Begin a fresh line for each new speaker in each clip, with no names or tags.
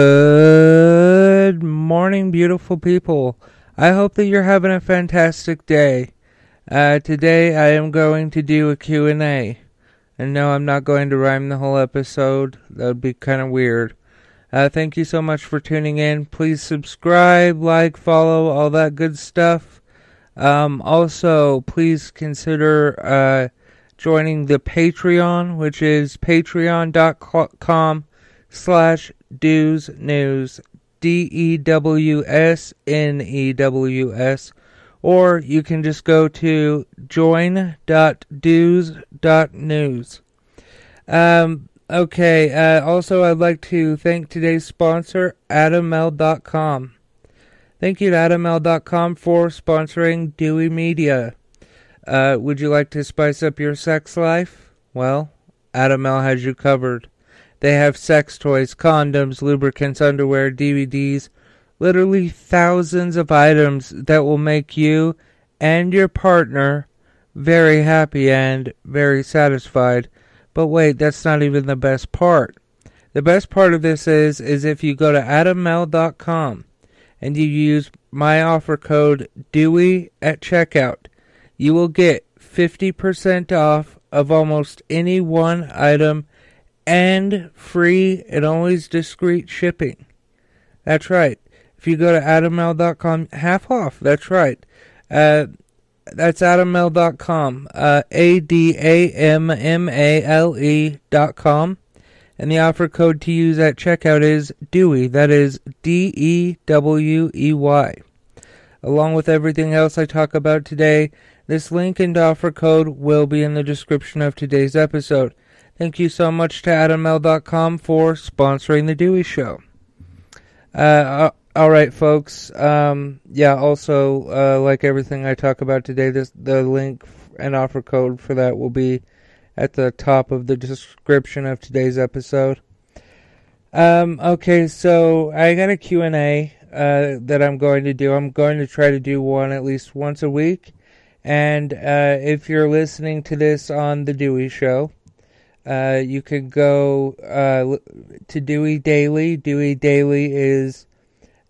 Good morning, beautiful people. I hope that you're having a fantastic day. Uh, today I am going to do a Q&A. And no, I'm not going to rhyme the whole episode. That would be kind of weird. Uh, thank you so much for tuning in. Please subscribe, like, follow, all that good stuff. Um, also, please consider uh, joining the Patreon, which is patreon.com slash Dews News, D E W S N E W S, or you can just go to join.dews.news. Um, okay, uh, also, I'd like to thank today's sponsor, AdamMale.com. Thank you to AdamMale.com for sponsoring Dewey Media. Uh, would you like to spice up your sex life? Well, AdamL has you covered. They have sex toys, condoms, lubricants, underwear, DVDs, literally thousands of items that will make you and your partner very happy and very satisfied. But wait, that's not even the best part. The best part of this is is if you go to adammale.com and you use my offer code Dewey at checkout, you will get 50% off of almost any one item and free and always discreet shipping. That's right. If you go to adammale.com, half off. That's right. Uh, that's adammale.com. Uh, A D A M M A L E dot com. And the offer code to use at checkout is Dewey. That is D E W E Y. Along with everything else I talk about today, this link and offer code will be in the description of today's episode. Thank you so much to AdamMale.com for sponsoring the Dewey Show. Uh, uh, all right, folks. Um, yeah. Also, uh, like everything I talk about today, this the link and offer code for that will be at the top of the description of today's episode. Um, okay, so I got a Q&A uh, that I'm going to do. I'm going to try to do one at least once a week. And uh, if you're listening to this on the Dewey Show, uh, you can go uh, to Dewey Daily. Dewey Daily is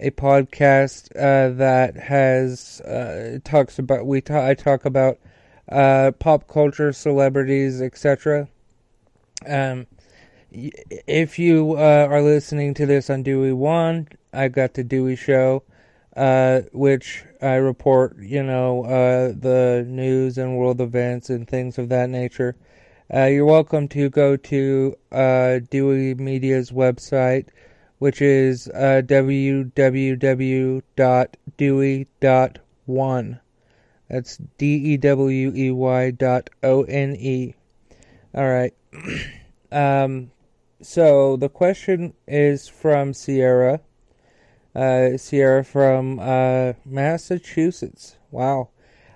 a podcast uh, that has uh, talks about we ta- I talk about uh, pop culture, celebrities, etc. Um, if you are listening to this on Dewey One, I got the Dewey Show, which I report, you know, the news and world events and things of that nature. Uh, you're welcome to go to uh, Dewey Media's website, which is uh, www.dewey.one. That's D E W E Y dot O N E. All right. um, so the question is from Sierra. Uh, Sierra from uh, Massachusetts. Wow.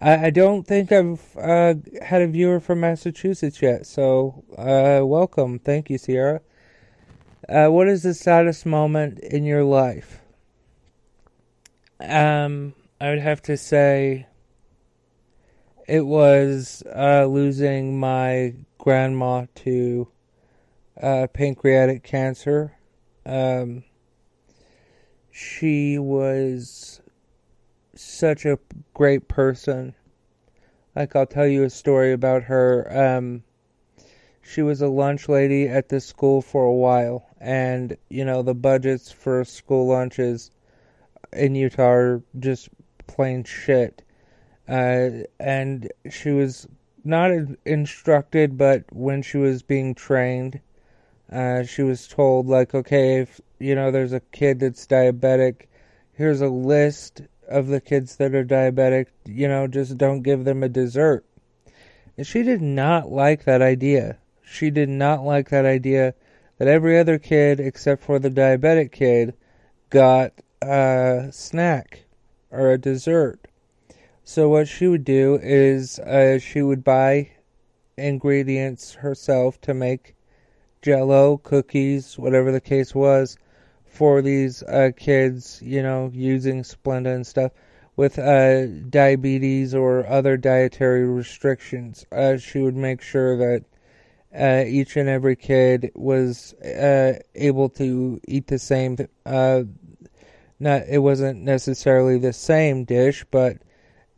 I, I don't think I've uh, had a viewer from Massachusetts yet, so uh, welcome. Thank you, Sierra. Uh, what is the saddest moment in your life? Um, I would have to say it was uh, losing my grandma to uh, pancreatic cancer. Um, she was such a great person. Like I'll tell you a story about her. Um, she was a lunch lady at the school for a while, and you know the budgets for school lunches in Utah are just plain shit. Uh, and she was not instructed, but when she was being trained, uh, she was told like, okay, if you know there's a kid that's diabetic, here's a list of the kids that are diabetic, you know, just don't give them a dessert. And she did not like that idea. She did not like that idea that every other kid except for the diabetic kid got a snack or a dessert. So what she would do is uh, she would buy ingredients herself to make jello, cookies, whatever the case was, for these uh, kids, you know, using Splenda and stuff with uh, diabetes or other dietary restrictions. Uh, she would make sure that uh, each and every kid was uh, able to eat the same. Uh, not it wasn't necessarily the same dish, but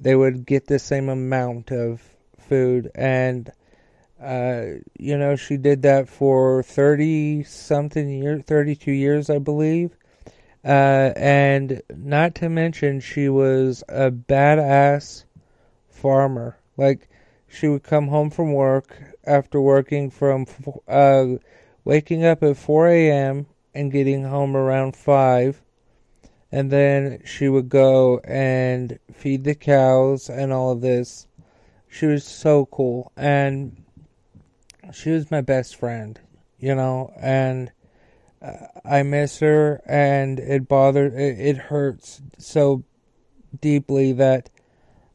they would get the same amount of food, and uh, you know she did that for thirty something years, thirty two years, I believe. Uh, and not to mention, she was a badass farmer. Like she would come home from work after working from uh, waking up at 4 a.m. and getting home around 5. And then she would go and feed the cows and all of this. She was so cool. And she was my best friend, you know, and uh, I miss her and it bothers, it, it hurts so deeply that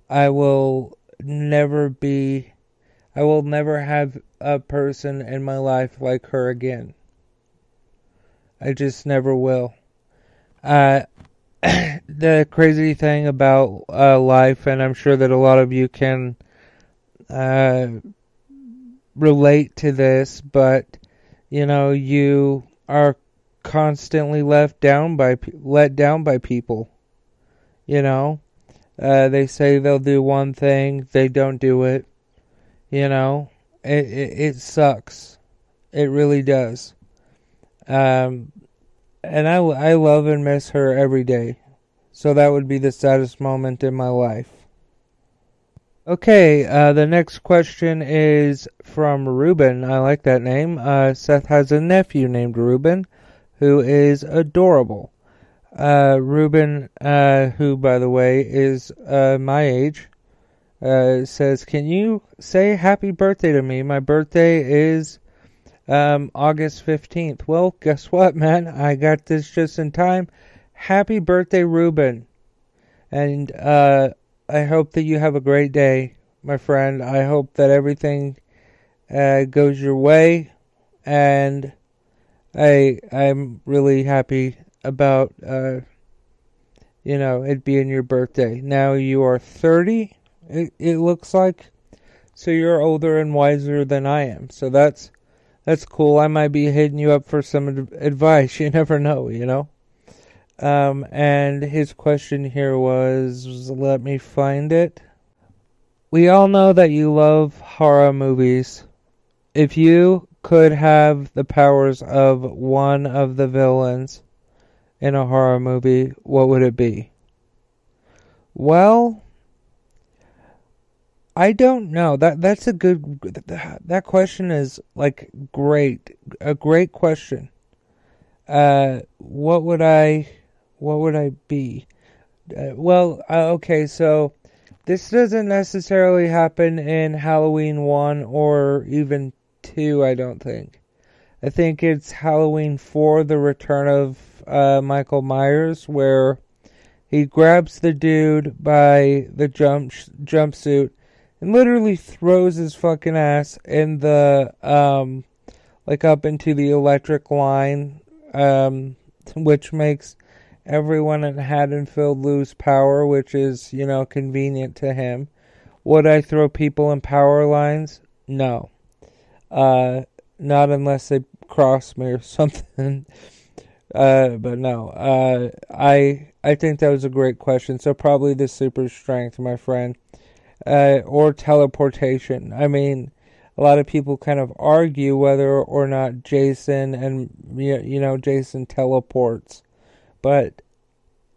I will never be, I will never have a person in my life like her again. I just never will. Uh, the crazy thing about uh, life, and I'm sure that a lot of you can uh, relate to this, but you know, you are constantly left down by let down by people. You know, uh, they say they'll do one thing, they don't do it. You know, it, it, it sucks. It really does. Um, and I, I love and miss her every day. So that would be the saddest moment in my life. Okay, uh, the next question is from Ruben. I like that name. Uh, Seth has a nephew named Ruben who is adorable. Uh, Ruben, uh, who, by the way, is uh, my age, uh, says, Can you say happy birthday to me? My birthday is um, August 15th. Well, guess what, man? I got this just in time. Happy birthday, Ruben. And I hope that you have a great day, my friend. I hope that everything uh, goes your way. And I I'm really happy about uh, you know it being your birthday. Now you are 30. It it looks like so you're older and wiser than I am. So that's that's cool. I might be hitting you up for some advice. You never know, you know. Um, and his question here was, let me find it. We all know that you love horror movies. If you could have the powers of one of the villains in a horror movie, what would it be? Well, I don't know. That that's a good that question is like great. A great question. Uh what would I what would I be? Uh, well, uh, okay, so this doesn't necessarily happen in Halloween 1 or even two, I don't think. I think it's Halloween 4, The Return of uh, Michael Myers, where he grabs the dude by the jump jumpsuit and literally throws his fucking ass in the um like up into the electric line, um, which makes everyone in Haddonfield lose power, which is you know convenient to him. Would I throw people in power lines? No. Uh, not unless they cross me or something. Uh, but no. Uh, I I think that was a great question. So probably the super strength, my friend, uh, or teleportation. I mean, a lot of people kind of argue whether or not Jason and you know Jason teleports, but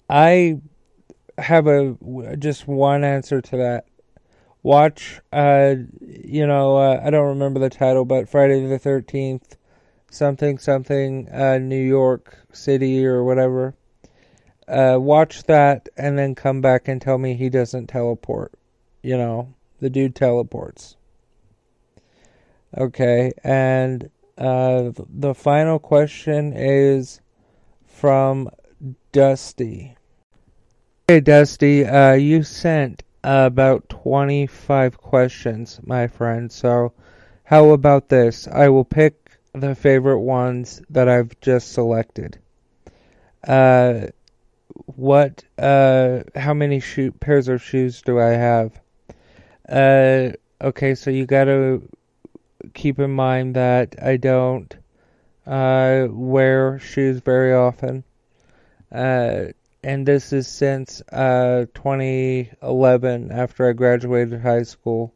I have a just one answer to that. Watch uh you know uh, i don't remember the title but friday the 13th something something uh new york city or whatever. Uh watch that and then come back and tell me he doesn't teleport you know the dude teleports. Okay and uh the final question is from dusty hey dusty uh you sent about 25 questions, my friend. So, how about this? I will pick the favorite ones that I've just selected. Uh, what, uh, how many pairs of shoes do I have? Uh, okay, so you gotta keep in mind that I don't uh, wear shoes very often. Uh, and this is since uh, 2011 after I graduated high school.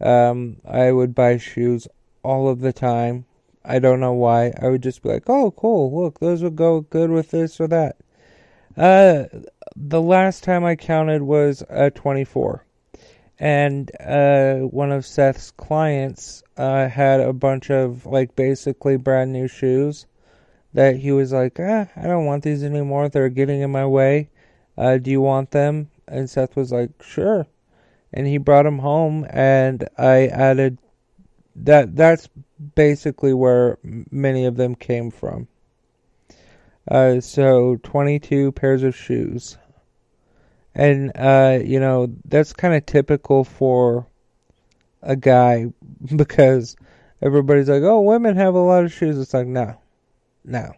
Um, I would buy shoes all of the time. I don't know why. I would just be like, "Oh, cool! Look, those would go good with this or that." Uh, the last time I counted was uh, 24, and uh, one of Seth's clients uh, had a bunch of like basically brand new shoes that he was like, ah, I don't want these anymore. They're getting in my way. Uh, do you want them? And Seth was like, sure. And he brought them home, and I added that. That's basically where many of them came from. Uh, so 22 pairs of shoes. And, uh, you know, that's kind of typical for a guy because everybody's like, oh, women have a lot of shoes. It's like, no, no.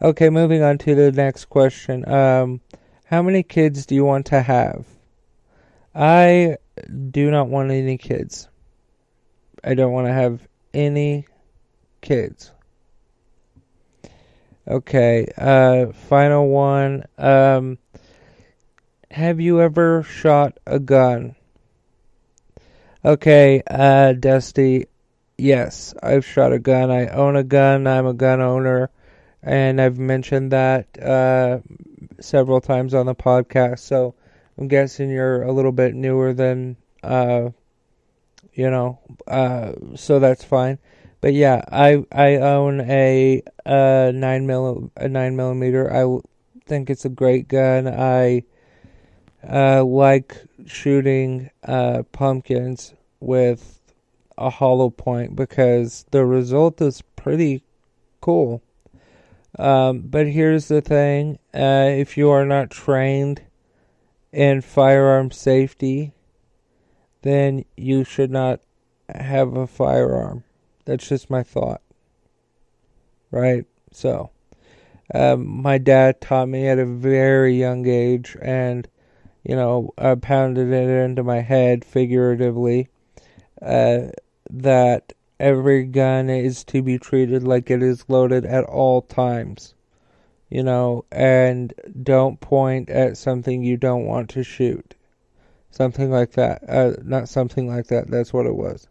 Okay, moving on to the next question. Um, how many kids do you want to have? I do not want any kids. I don't want to have any kids. Okay, uh, final one. Um, have you ever shot a gun? Okay, uh, Dusty, yes, I've shot a gun. I own a gun. I'm a gun owner, and I've mentioned that uh, several times on the podcast. So I'm guessing you're a little bit newer than, uh, you know, uh, so that's fine. But yeah, I I own a uh nine milli, a nine millimeter. I think it's a great gun. I uh, like shooting uh, pumpkins with a hollow point because the result is pretty cool. Um, but here's the thing uh, if you are not trained in firearm safety, then you should not have a firearm. That's just my thought. Right? So, um, my dad taught me at a very young age, and, you know, I pounded it into my head figuratively uh, that every gun is to be treated like it is loaded at all times. You know, and don't point at something you don't want to shoot. Something like that. Uh, not something like that. That's what it was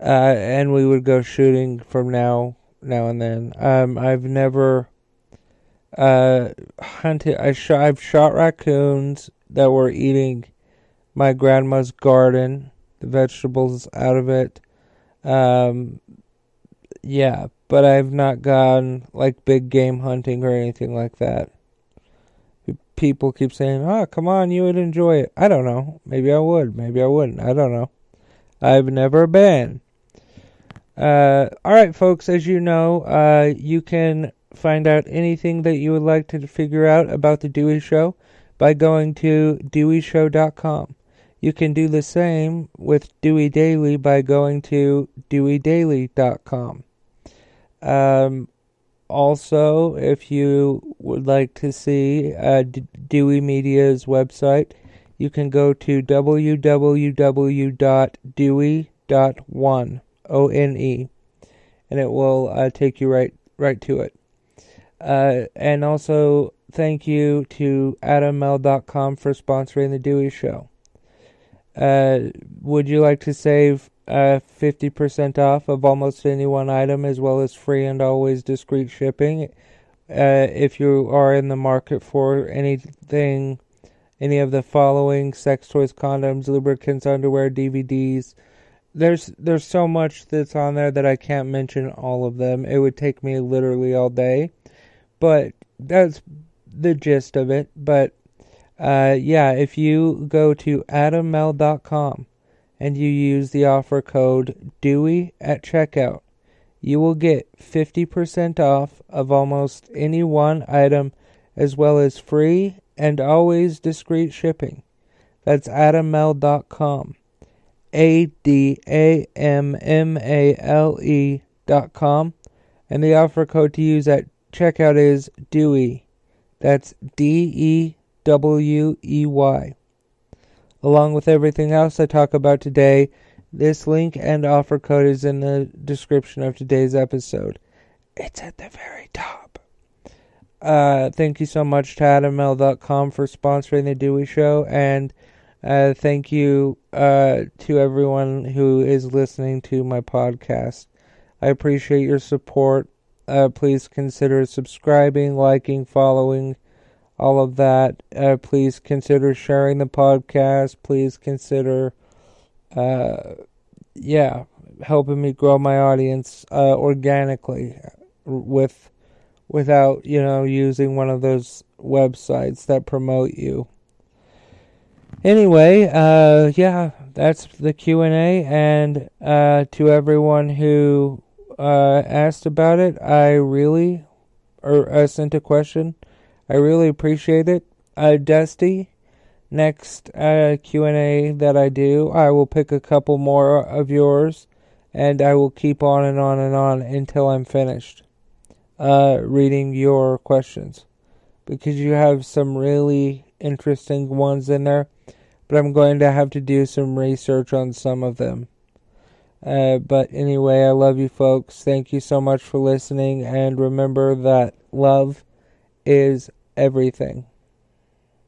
uh, and we would go shooting from now now and then. Um, I've never uh, hunted. I shot. I've shot raccoons that were eating my grandma's garden, the vegetables out of it. Um, yeah, but I've not gone like big game hunting or anything like that. People keep saying, "Oh, come on, you would enjoy it." I don't know. Maybe I would. Maybe I wouldn't. I don't know. I've never been. Uh, all right, folks, as you know, uh, you can find out anything that you would like to figure out about The Dewey Show by going to deweyshow.com. You can do the same with Dewey Daily by going to deweydaily.com. Um, also, if you would like to see uh, Dewey Media's website, you can go to www.dewey.one. O N E, and it will uh, take you right right to it. Uh, and also, thank you to AdamMale.com for sponsoring the Dewey Show. Uh, would you like to save uh, 50% off of almost any one item, as well as free and always discreet shipping? Uh, if you are in the market for anything, any of the following sex toys, condoms, lubricants, underwear, DVDs, there's there's so much that's on there that I can't mention all of them. It would take me literally all day. But that's the gist of it. But uh, yeah, if you go to adammale.com and you use the offer code Dewey at checkout, you will get 50% off of almost any one item as well as free and always discreet shipping. That's adammale.com. A D A M M A L E dot com. And the offer code to use at checkout is Dewey. That's D E W E Y. Along with everything else I talk about today, This link and offer code is in the description of today's episode. It's at the very top. Uh, thank you so much to AdamMale.com for sponsoring the Dewey Show, and uh, thank you uh, to everyone who is listening to my podcast. I appreciate your support. Uh, please consider subscribing, liking, following, all of that. Uh, please consider sharing the podcast. Please consider, uh, yeah, helping me grow my audience uh, organically with without you know using one of those websites that promote you. Anyway, uh, yeah, that's the Q and A, and uh, to everyone who uh, asked about it, I really or uh, sent a question. I really appreciate it. Uh, Dusty, next uh, Q and A that I do, I will pick a couple more of yours, and I will keep on and on and on until I'm finished uh, reading your questions because you have some really interesting ones in there, but I'm going to have to do some research on some of them. Uh, but anyway, I love you folks. Thank you so much for listening, and remember that love is everything.